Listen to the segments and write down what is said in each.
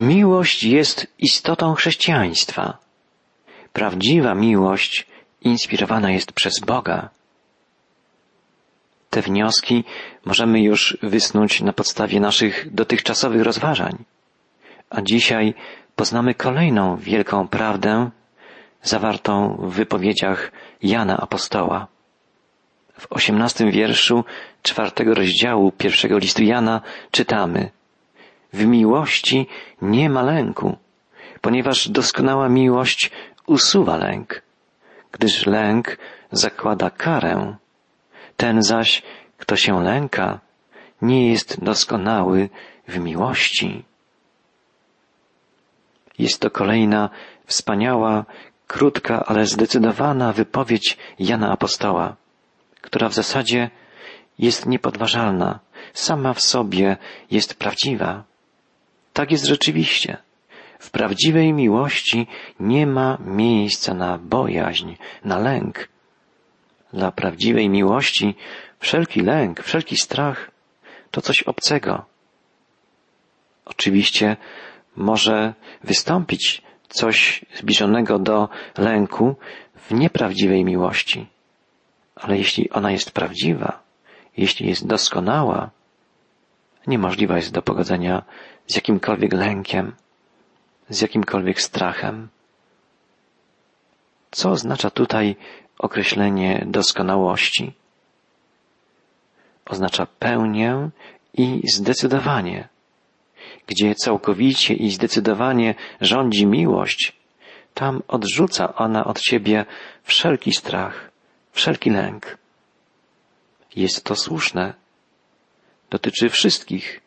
Miłość jest istotą chrześcijaństwa. Prawdziwa miłość inspirowana jest przez Boga. Te wnioski możemy już wysnuć na podstawie naszych dotychczasowych rozważań. A dzisiaj poznamy kolejną wielką prawdę zawartą w wypowiedziach Jana Apostoła. W osiemnastym wierszu czwartego rozdziału pierwszego listu Jana czytamy W miłości nie ma lęku, ponieważ doskonała miłość usuwa lęk, gdyż lęk zakłada karę. Ten zaś, kto się lęka, nie jest doskonały w miłości. Jest to kolejna wspaniała, krótka, ale zdecydowana wypowiedź Jana Apostoła, która w zasadzie jest niepodważalna, sama w sobie jest prawdziwa. Tak jest rzeczywiście. W prawdziwej miłości nie ma miejsca na bojaźń, na lęk. Dla prawdziwej miłości wszelki lęk, wszelki strach to coś obcego. Oczywiście może wystąpić coś zbliżonego do lęku w nieprawdziwej miłości. Ale jeśli ona jest prawdziwa, jeśli jest doskonała, niemożliwa jest do pogodzenia z jakimkolwiek lękiem, z jakimkolwiek strachem. Co oznacza tutaj określenie doskonałości? Oznacza pełnię i zdecydowanie. Gdzie całkowicie i zdecydowanie rządzi miłość, tam odrzuca ona od ciebie wszelki strach, wszelki lęk. Jest to słuszne. Dotyczy wszystkich.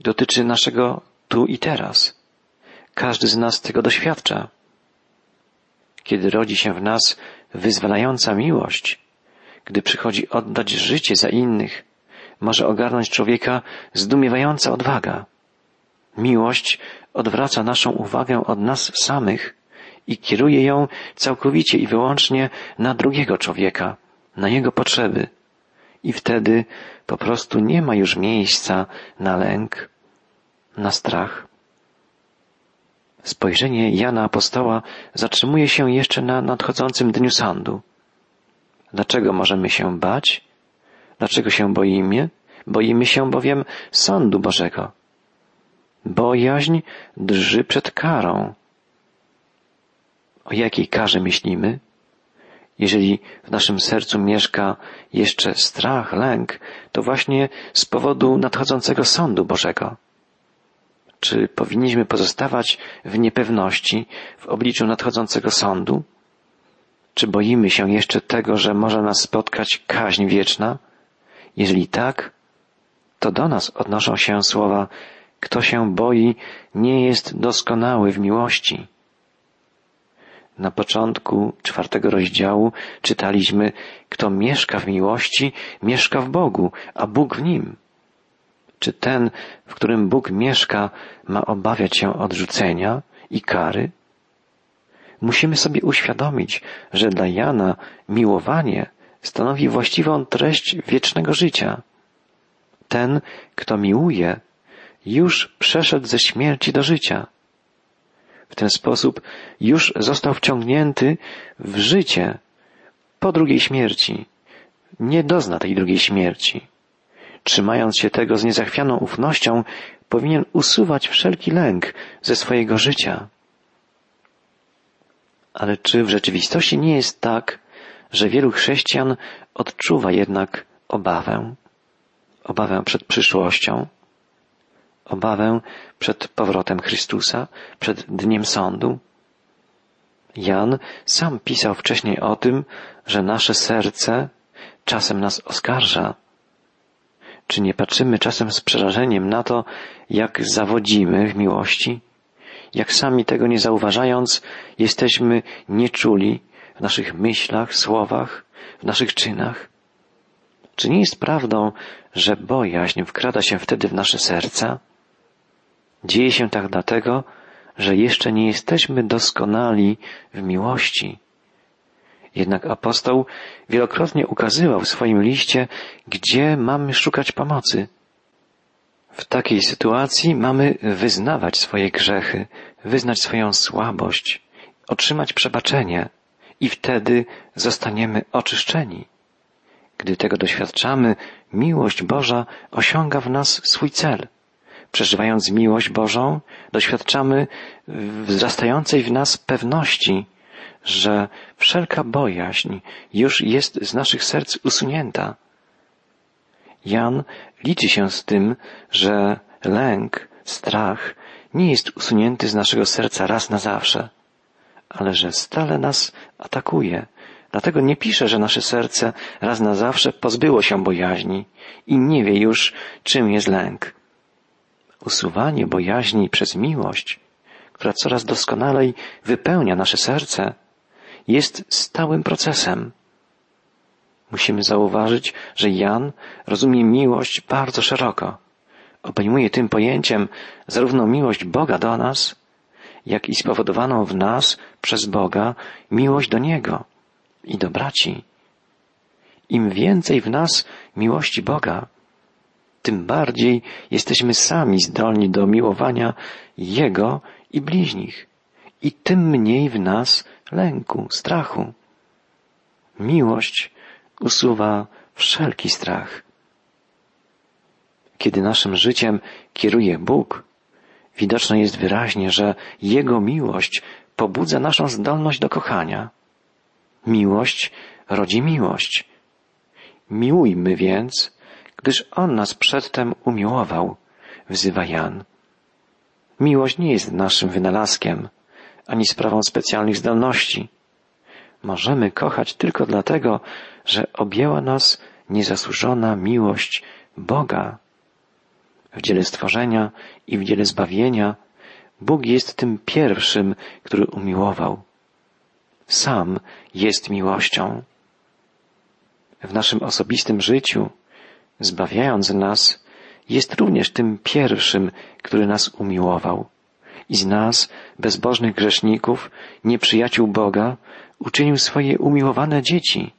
Dotyczy naszego tu i teraz. Każdy z nas tego doświadcza. Kiedy rodzi się w nas wyzwalająca miłość, gdy przychodzi oddać życie za innych, może ogarnąć człowieka zdumiewająca odwaga. Miłość odwraca naszą uwagę od nas samych i kieruje ją całkowicie i wyłącznie na drugiego człowieka, na jego potrzeby. I wtedy po prostu nie ma już miejsca na lęk, na strach. Spojrzenie Jana Apostoła zatrzymuje się jeszcze na nadchodzącym dniu sądu. Dlaczego możemy się bać? Dlaczego się boimy? Boimy się bowiem sądu Bożego. Bojaźń drży przed karą. O jakiej karze myślimy? Jeżeli w naszym sercu mieszka jeszcze strach, lęk, to właśnie z powodu nadchodzącego sądu Bożego. Czy powinniśmy pozostawać w niepewności w obliczu nadchodzącego sądu? Czy boimy się jeszcze tego, że może nas spotkać kaźń wieczna? Jeżeli tak, to do nas odnoszą się słowa kto się boi, nie jest doskonały w miłości. Na początku czwartego rozdziału czytaliśmy, kto mieszka w miłości, mieszka w Bogu, a Bóg w nim. Czy ten, w którym Bóg mieszka, ma obawiać się odrzucenia i kary? Musimy sobie uświadomić, że dla Jana miłowanie stanowi właściwą treść wiecznego życia. Ten, kto miłuje, już przeszedł ze śmierci do życia. W ten sposób już został wciągnięty w życie po drugiej śmierci. Nie dozna tej drugiej śmierci trzymając się tego z niezachwianą ufnością, powinien usuwać wszelki lęk ze swojego życia. Ale czy w rzeczywistości nie jest tak, że wielu chrześcijan odczuwa jednak obawę? Obawę przed przyszłością? Obawę przed powrotem Chrystusa, przed dniem sądu? Jan sam pisał wcześniej o tym, że nasze serce czasem nas oskarża, czy nie patrzymy czasem z przerażeniem na to, jak zawodzimy w miłości? Jak sami tego nie zauważając, jesteśmy nieczuli w naszych myślach, słowach, w naszych czynach? Czy nie jest prawdą, że bojaźń wkrada się wtedy w nasze serca? Dzieje się tak dlatego, że jeszcze nie jesteśmy doskonali w miłości. Jednak apostoł wielokrotnie ukazywał w swoim liście, gdzie mamy szukać pomocy. W takiej sytuacji mamy wyznawać swoje grzechy, wyznać swoją słabość, otrzymać przebaczenie i wtedy zostaniemy oczyszczeni. Gdy tego doświadczamy, miłość Boża osiąga w nas swój cel. Przeżywając miłość Bożą, doświadczamy wzrastającej w nas pewności, że wszelka bojaźń już jest z naszych serc usunięta. Jan liczy się z tym, że lęk, strach nie jest usunięty z naszego serca raz na zawsze, ale że stale nas atakuje. Dlatego nie pisze, że nasze serce raz na zawsze pozbyło się bojaźni i nie wie już, czym jest lęk. Usuwanie bojaźni przez miłość, która coraz doskonalej wypełnia nasze serce, jest stałym procesem. Musimy zauważyć, że Jan rozumie miłość bardzo szeroko. Obejmuje tym pojęciem zarówno miłość Boga do nas, jak i spowodowaną w nas przez Boga miłość do Niego i do braci. Im więcej w nas miłości Boga, tym bardziej jesteśmy sami zdolni do miłowania Jego i bliźnich, i tym mniej w nas lęku, strachu. Miłość usuwa wszelki strach. Kiedy naszym życiem kieruje Bóg, widoczne jest wyraźnie, że Jego miłość pobudza naszą zdolność do kochania. Miłość rodzi miłość. Miłujmy więc, gdyż On nas przedtem umiłował, wzywa Jan. Miłość nie jest naszym wynalazkiem, ani sprawą specjalnych zdolności. Możemy kochać tylko dlatego, że objęła nas niezasłużona miłość Boga. W dziele stworzenia i w dziele zbawienia Bóg jest tym pierwszym, który umiłował. Sam jest miłością. W naszym osobistym życiu, zbawiając nas, jest również tym pierwszym, który nas umiłował. I z nas, bezbożnych grzeszników, nieprzyjaciół Boga, uczynił swoje umiłowane dzieci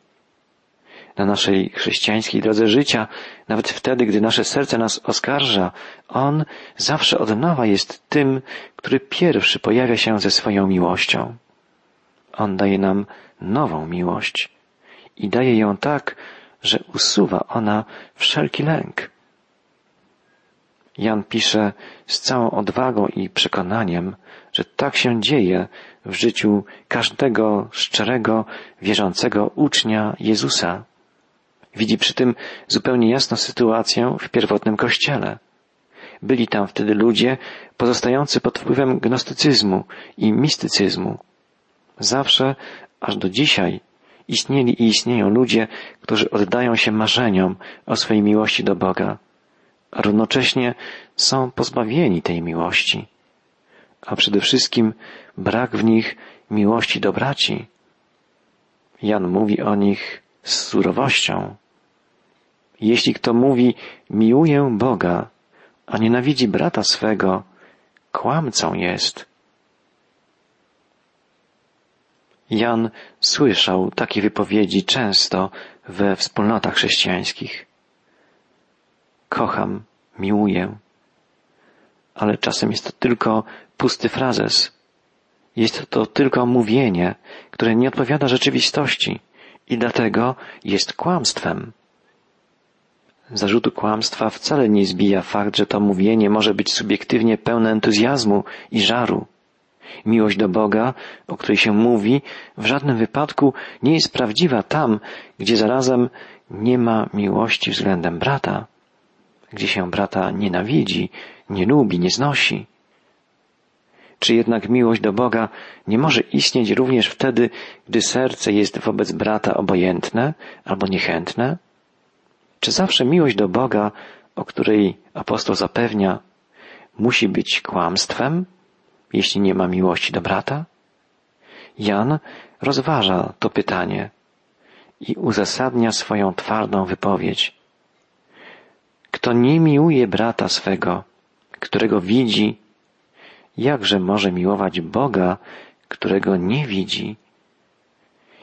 na naszej chrześcijańskiej drodze życia, nawet wtedy, gdy nasze serce nas oskarża, On zawsze od nowa jest tym, który pierwszy pojawia się ze swoją miłością. On daje nam nową miłość i daje ją tak, że usuwa ona wszelki lęk. Jan pisze z całą odwagą i przekonaniem, że tak się dzieje w życiu każdego szczerego, wierzącego ucznia Jezusa. Widzi przy tym zupełnie jasno sytuację w pierwotnym kościele. Byli tam wtedy ludzie pozostający pod wpływem gnostycyzmu i mistycyzmu. Zawsze, aż do dzisiaj, istnieli i istnieją ludzie, którzy oddają się marzeniom o swej miłości do Boga, a równocześnie są pozbawieni tej miłości, a przede wszystkim brak w nich miłości do braci. Jan mówi o nich z surowością. Jeśli kto mówi miłuję Boga, a nienawidzi brata swego, kłamcą jest. Jan słyszał takie wypowiedzi często we wspólnotach chrześcijańskich. Kocham, miłuję. Ale czasem jest to tylko pusty frazes. Jest to tylko mówienie, które nie odpowiada rzeczywistości i dlatego jest kłamstwem. Zarzutu kłamstwa wcale nie zbija fakt, że to mówienie może być subiektywnie pełne entuzjazmu i żaru. Miłość do Boga, o której się mówi, w żadnym wypadku nie jest prawdziwa tam, gdzie zarazem nie ma miłości względem brata, gdzie się brata nienawidzi, nie lubi, nie znosi. Czy jednak miłość do Boga nie może istnieć również wtedy, gdy serce jest wobec brata obojętne albo niechętne? Czy zawsze miłość do Boga, o której apostoł zapewnia, musi być kłamstwem, jeśli nie ma miłości do brata? Jan rozważa to pytanie i uzasadnia swoją twardą wypowiedź. Kto nie miłuje brata swego, którego widzi, jakże może miłować Boga, którego nie widzi?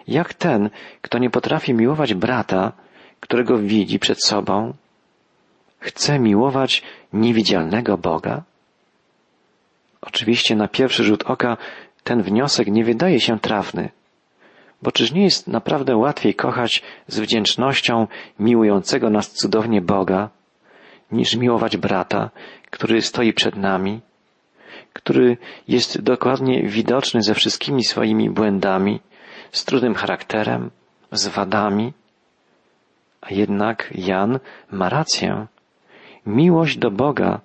Jak ten, kto nie potrafi miłować brata, którego widzi przed sobą, chce miłować niewidzialnego Boga? Oczywiście na pierwszy rzut oka ten wniosek nie wydaje się trafny, bo czyż nie jest naprawdę łatwiej kochać z wdzięcznością miłującego nas cudownie Boga, niż miłować brata, który stoi przed nami, który jest dokładnie widoczny ze wszystkimi swoimi błędami, z trudnym charakterem, z wadami. A jednak Jan ma rację. Miłość do Boga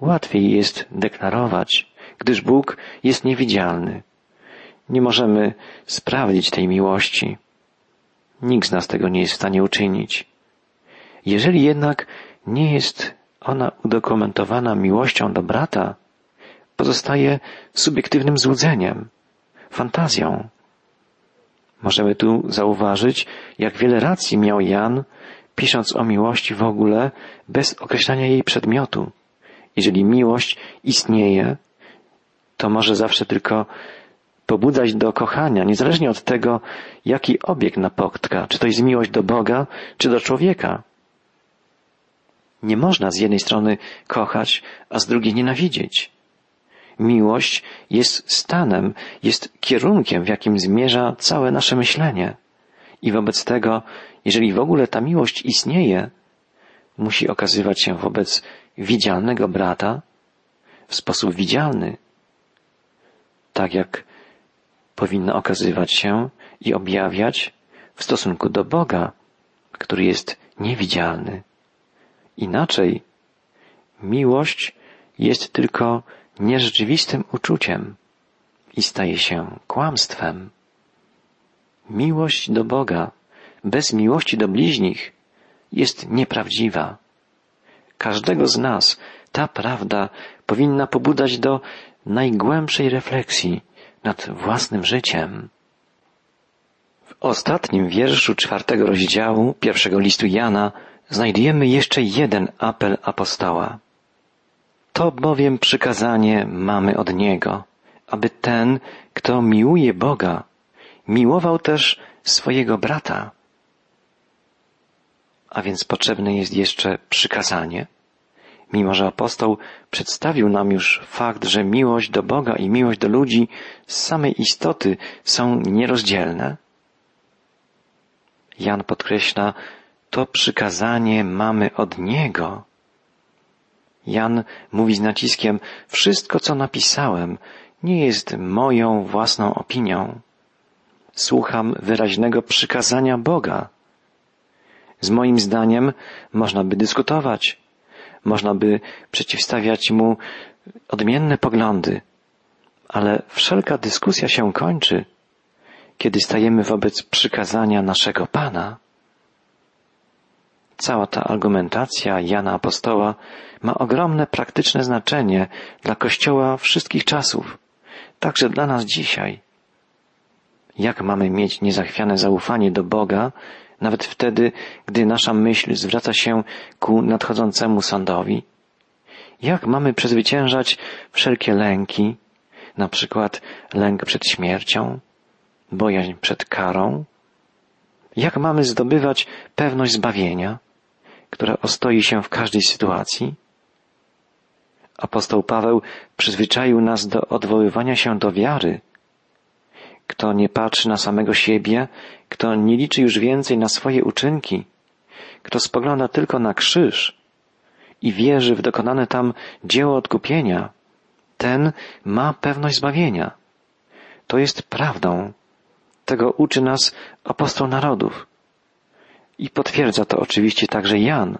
łatwiej jest deklarować, gdyż Bóg jest niewidzialny. Nie możemy sprawdzić tej miłości. Nikt z nas tego nie jest w stanie uczynić. Jeżeli jednak nie jest ona udokumentowana miłością do brata, pozostaje subiektywnym złudzeniem, fantazją. Możemy tu zauważyć, jak wiele racji miał Jan, pisząc o miłości w ogóle, bez określania jej przedmiotu. Jeżeli miłość istnieje, to może zawsze tylko pobudzać do kochania, niezależnie od tego, jaki obiekt napotka, czy to jest miłość do Boga, czy do człowieka. Nie można z jednej strony kochać, a z drugiej nienawidzieć. Miłość jest stanem, jest kierunkiem, w jakim zmierza całe nasze myślenie. I wobec tego, jeżeli w ogóle ta miłość istnieje, musi okazywać się wobec widzialnego brata w sposób widzialny, tak jak powinna okazywać się i objawiać w stosunku do Boga, który jest niewidzialny. Inaczej miłość jest tylko nierzeczywistym uczuciem i staje się kłamstwem. Miłość do Boga bez miłości do bliźnich jest nieprawdziwa. Każdego z nas ta prawda powinna pobudzać do najgłębszej refleksji nad własnym życiem. W ostatnim wierszu czwartego rozdziału pierwszego listu Jana znajdujemy jeszcze jeden apel apostoła. To bowiem przykazanie mamy od Niego, aby ten, kto miłuje Boga, miłował też swojego brata. A więc potrzebne jest jeszcze przykazanie, mimo że apostoł przedstawił nam już fakt, że miłość do Boga i miłość do ludzi z samej istoty są nierozdzielne. Jan podkreśla, to przykazanie mamy od Niego. Jan mówi z naciskiem, wszystko co napisałem nie jest moją własną opinią. Słucham wyraźnego przykazania Boga. Z moim zdaniem można by dyskutować, można by przeciwstawiać mu odmienne poglądy, ale wszelka dyskusja się kończy, kiedy stajemy wobec przykazania naszego Pana. Cała ta argumentacja Jana Apostoła ma ogromne praktyczne znaczenie dla Kościoła wszystkich czasów, także dla nas dzisiaj. Jak mamy mieć niezachwiane zaufanie do Boga, nawet wtedy, gdy nasza myśl zwraca się ku nadchodzącemu sądowi? Jak mamy przezwyciężać wszelkie lęki, na przykład lęk przed śmiercią, bojaźń przed karą? Jak mamy zdobywać pewność zbawienia? która ostoi się w każdej sytuacji? Apostoł Paweł przyzwyczaił nas do odwoływania się do wiary. Kto nie patrzy na samego siebie, kto nie liczy już więcej na swoje uczynki, kto spogląda tylko na krzyż i wierzy w dokonane tam dzieło odkupienia, ten ma pewność zbawienia. To jest prawdą. Tego uczy nas apostoł narodów. I potwierdza to oczywiście także Jan.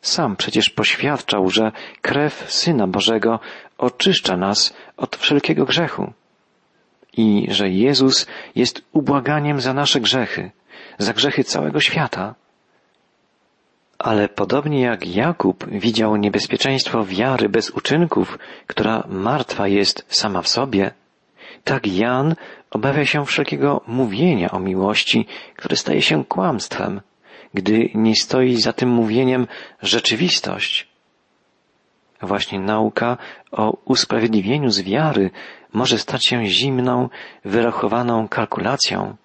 Sam przecież poświadczał, że krew Syna Bożego oczyszcza nas od wszelkiego grzechu i że Jezus jest ubłaganiem za nasze grzechy, za grzechy całego świata. Ale podobnie jak Jakub widział niebezpieczeństwo wiary bez uczynków, która martwa jest sama w sobie, tak Jan obawia się wszelkiego mówienia o miłości, które staje się kłamstwem, gdy nie stoi za tym mówieniem rzeczywistość. Właśnie nauka o usprawiedliwieniu z wiary może stać się zimną, wyrachowaną kalkulacją,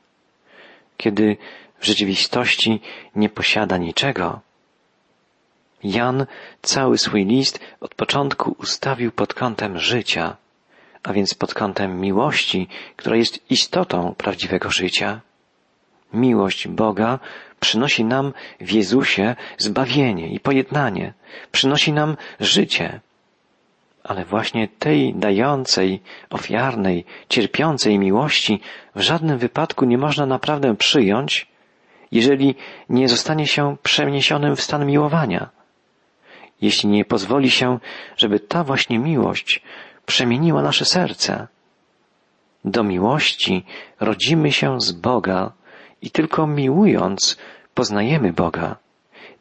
kiedy w rzeczywistości nie posiada niczego. Jan cały swój list od początku ustawił pod kątem życia, a więc pod kątem miłości, która jest istotą prawdziwego życia. Miłość Boga przynosi nam w Jezusie zbawienie i pojednanie, przynosi nam życie. Ale właśnie tej dającej, ofiarnej, cierpiącej miłości w żadnym wypadku nie można naprawdę przyjąć, jeżeli nie zostanie się przeniesionym w stan miłowania. Jeśli nie pozwoli się, żeby ta właśnie miłość przemieniła nasze serce. Do miłości rodzimy się z Boga i tylko miłując poznajemy Boga.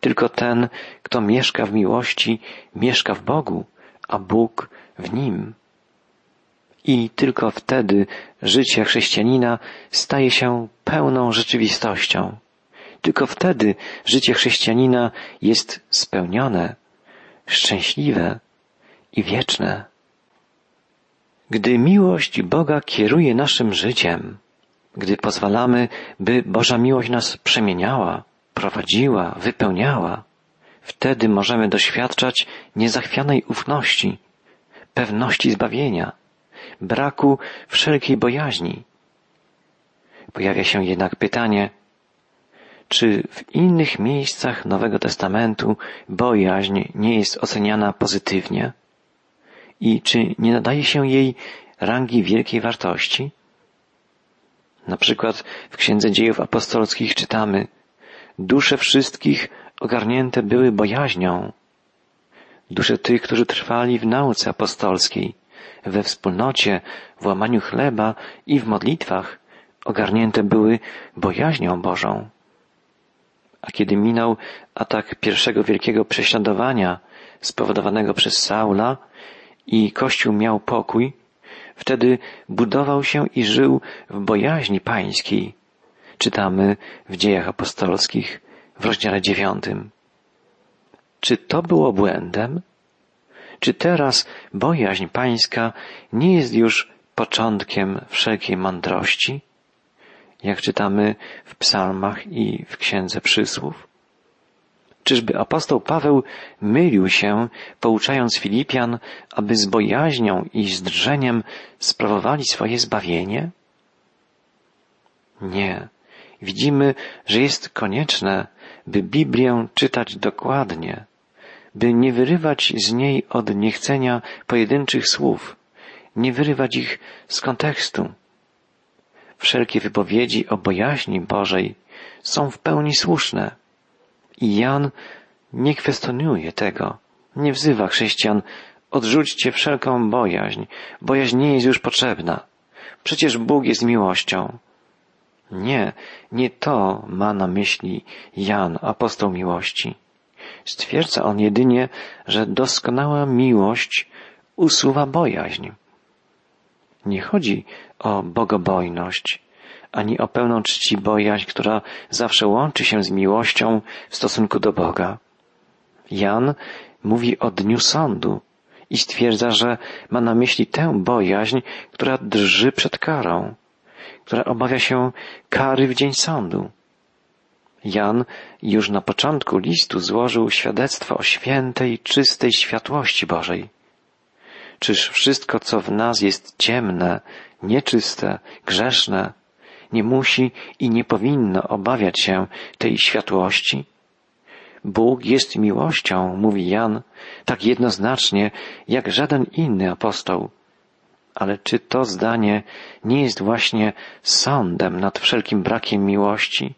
Tylko ten, kto mieszka w miłości, mieszka w Bogu, a Bóg w nim. I tylko wtedy życie chrześcijanina staje się pełną rzeczywistością. Tylko wtedy życie chrześcijanina jest spełnione, szczęśliwe i wieczne. Gdy miłość Boga kieruje naszym życiem, gdy pozwalamy, by Boża miłość nas przemieniała, prowadziła, wypełniała, wtedy możemy doświadczać niezachwianej ufności, pewności zbawienia, braku wszelkiej bojaźni. Pojawia się jednak pytanie, czy w innych miejscach Nowego Testamentu bojaźń nie jest oceniana pozytywnie? I czy nie nadaje się jej rangi wielkiej wartości? Na przykład w Księdze Dziejów Apostolskich czytamy Dusze wszystkich ogarnięte były bojaźnią. Dusze tych, którzy trwali w nauce apostolskiej, we wspólnocie, w łamaniu chleba i w modlitwach, ogarnięte były bojaźnią Bożą. A kiedy minął atak pierwszego wielkiego prześladowania spowodowanego przez Saula i Kościół miał pokój, wtedy budował się i żył w bojaźni pańskiej. Czytamy w dziejach apostolskich w rozdziale dziewiątym. Czy to było błędem? Czy teraz bojaźń pańska nie jest już początkiem wszelkiej mądrości? jak czytamy w psalmach i w księdze przysłów? Czyżby apostoł Paweł mylił się, pouczając Filipian, aby z bojaźnią i z drżeniem sprawowali swoje zbawienie? Nie. Widzimy, że jest konieczne, by Biblię czytać dokładnie, by nie wyrywać z niej od niechcenia pojedynczych słów, nie wyrywać ich z kontekstu, wszelkie wypowiedzi o bojaźni Bożej są w pełni słuszne. I Jan nie kwestionuje tego, nie wzywa chrześcijan, odrzućcie wszelką bojaźń, bojaźń nie jest już potrzebna. Przecież Bóg jest miłością. Nie, nie to ma na myśli Jan, apostoł miłości. Stwierdza on jedynie, że doskonała miłość usuwa bojaźń. Nie chodzi o bogobojność, ani o pełną czci bojaźń, która zawsze łączy się z miłością w stosunku do Boga. Jan mówi o dniu sądu i stwierdza, że ma na myśli tę bojaźń, która drży przed karą, która obawia się kary w dzień sądu. Jan już na początku listu złożył świadectwo o świętej, czystej światłości Bożej. Czyż wszystko, co w nas jest ciemne, nieczyste, grzeszne, nie musi i nie powinno obawiać się tej światłości? Bóg jest miłością, mówi Jan, tak jednoznacznie jak żaden inny apostoł. Ale czy to zdanie nie jest właśnie sądem nad wszelkim brakiem miłości?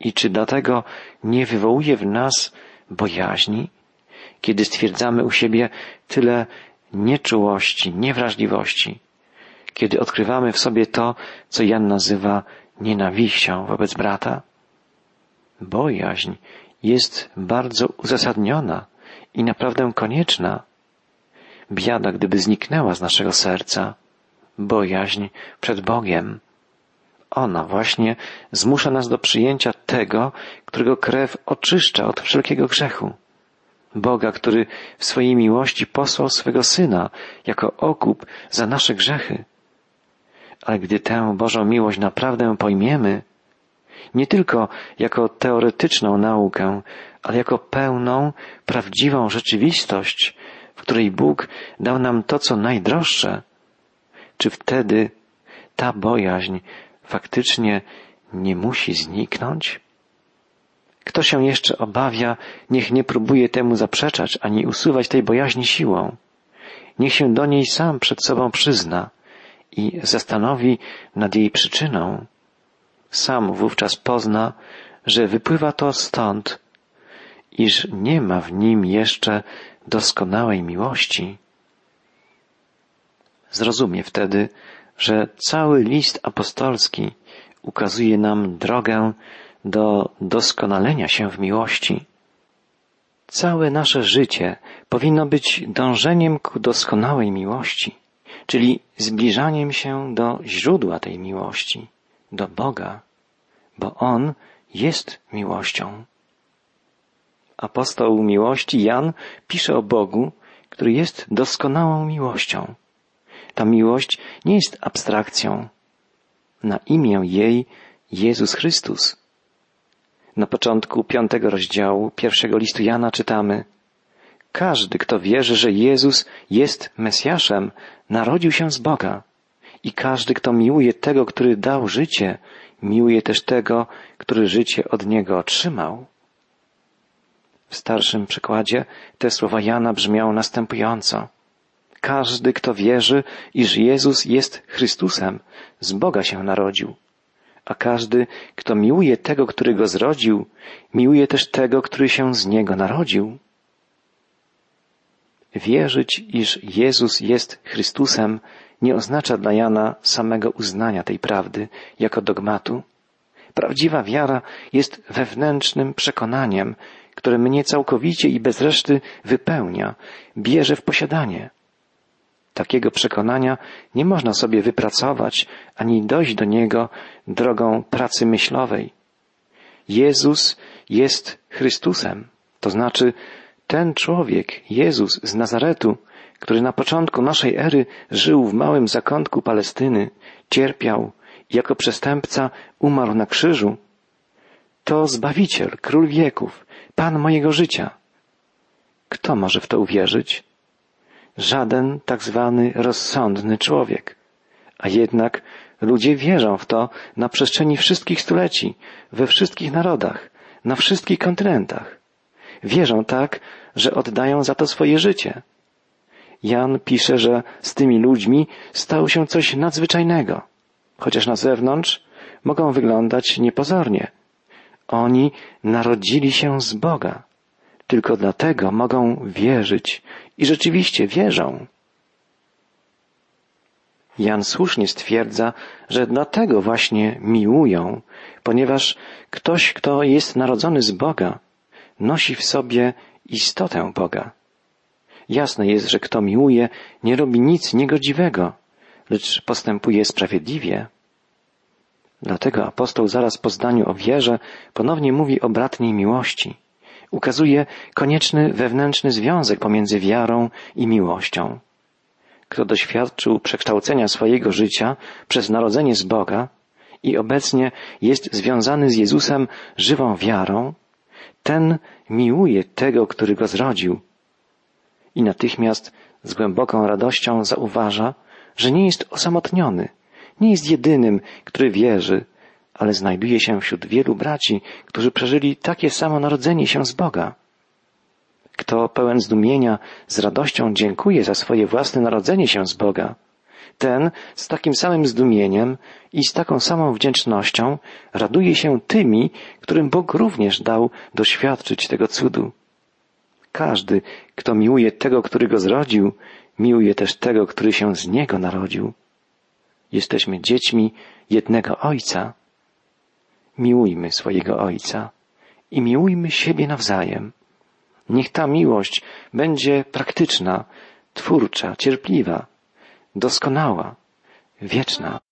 I czy dlatego nie wywołuje w nas bojaźni, kiedy stwierdzamy u siebie tyle nieczułości, niewrażliwości, kiedy odkrywamy w sobie to, co Jan nazywa nienawiścią wobec brata? Bojaźń jest bardzo uzasadniona i naprawdę konieczna. Biada, gdyby zniknęła z naszego serca. Bojaźń przed Bogiem. Ona właśnie zmusza nas do przyjęcia tego, którego krew oczyszcza od wszelkiego grzechu. Boga, który w swojej miłości posłał swego Syna jako okup za nasze grzechy. Ale gdy tę Bożą miłość naprawdę pojmiemy, nie tylko jako teoretyczną naukę, ale jako pełną, prawdziwą rzeczywistość, której Bóg dał nam to, co najdroższe, czy wtedy ta bojaźń faktycznie nie musi zniknąć? Kto się jeszcze obawia, niech nie próbuje temu zaprzeczać ani usuwać tej bojaźni siłą. Niech się do niej sam przed sobą przyzna i zastanowi nad jej przyczyną. Sam wówczas pozna, że wypływa to stąd, iż nie ma w nim jeszcze doskonałej miłości. Zrozumie wtedy, że cały list apostolski ukazuje nam drogę do doskonalenia się w miłości. Całe nasze życie powinno być dążeniem ku doskonałej miłości, czyli zbliżaniem się do źródła tej miłości, do Boga, bo On jest miłością. Apostoł miłości Jan pisze o Bogu, który jest doskonałą miłością. Ta miłość nie jest abstrakcją. Na imię jej Jezus Chrystus. Na początku piątego rozdziału pierwszego listu Jana czytamy Każdy, kto wierzy, że Jezus jest Mesjaszem, narodził się z Boga. I każdy, kto miłuje tego, który dał życie, miłuje też tego, który życie od Niego otrzymał. W starszym przykładzie te słowa Jana brzmiały następująco. Każdy, kto wierzy, iż Jezus jest Chrystusem, z Boga się narodził. A każdy, kto miłuje tego, który go zrodził, miłuje też tego, który się z niego narodził. Wierzyć, iż Jezus jest Chrystusem, nie oznacza dla Jana samego uznania tej prawdy jako dogmatu. Prawdziwa wiara jest wewnętrznym przekonaniem, które mnie całkowicie i bez reszty wypełnia, bierze w posiadanie. Takiego przekonania nie można sobie wypracować ani dojść do niego drogą pracy myślowej. Jezus jest Chrystusem, to znaczy ten człowiek, Jezus z Nazaretu, który na początku naszej ery żył w małym zakątku Palestyny, cierpiał jako przestępca umarł na krzyżu, to Zbawiciel, Król wieków, Pan mojego życia. Kto może w to uwierzyć? żaden tak zwany rozsądny człowiek. A jednak ludzie wierzą w to na przestrzeni wszystkich stuleci, we wszystkich narodach, na wszystkich kontynentach. Wierzą tak, że oddają za to swoje życie. Jan pisze, że z tymi ludźmi stało się coś nadzwyczajnego, chociaż na zewnątrz mogą wyglądać niepozornie. Oni narodzili się z Boga. Tylko dlatego mogą wierzyć i rzeczywiście wierzą. Jan słusznie stwierdza, że dlatego właśnie miłują, ponieważ ktoś, kto jest narodzony z Boga, nosi w sobie istotę Boga. Jasne jest, że kto miłuje, nie robi nic niegodziwego, lecz postępuje sprawiedliwie. Dlatego apostoł zaraz po zdaniu o wierze ponownie mówi o bratniej miłości ukazuje konieczny wewnętrzny związek pomiędzy wiarą i miłością. Kto doświadczył przekształcenia swojego życia przez narodzenie z Boga i obecnie jest związany z Jezusem żywą wiarą, ten miłuje tego, który go zrodził. I natychmiast z głęboką radością zauważa, że nie jest osamotniony, nie jest jedynym, który wierzy, ale znajduje się wśród wielu braci, którzy przeżyli takie samo narodzenie się z Boga. Kto pełen zdumienia z radością dziękuje za swoje własne narodzenie się z Boga, ten z takim samym zdumieniem i z taką samą wdzięcznością raduje się tymi, którym Bóg również dał doświadczyć tego cudu. Każdy, kto miłuje tego, który go zrodził, miłuje też tego, który się z niego narodził. Jesteśmy dziećmi jednego Ojca miłujmy swojego Ojca i miłujmy siebie nawzajem. Niech ta miłość będzie praktyczna, twórcza, cierpliwa, doskonała, wieczna.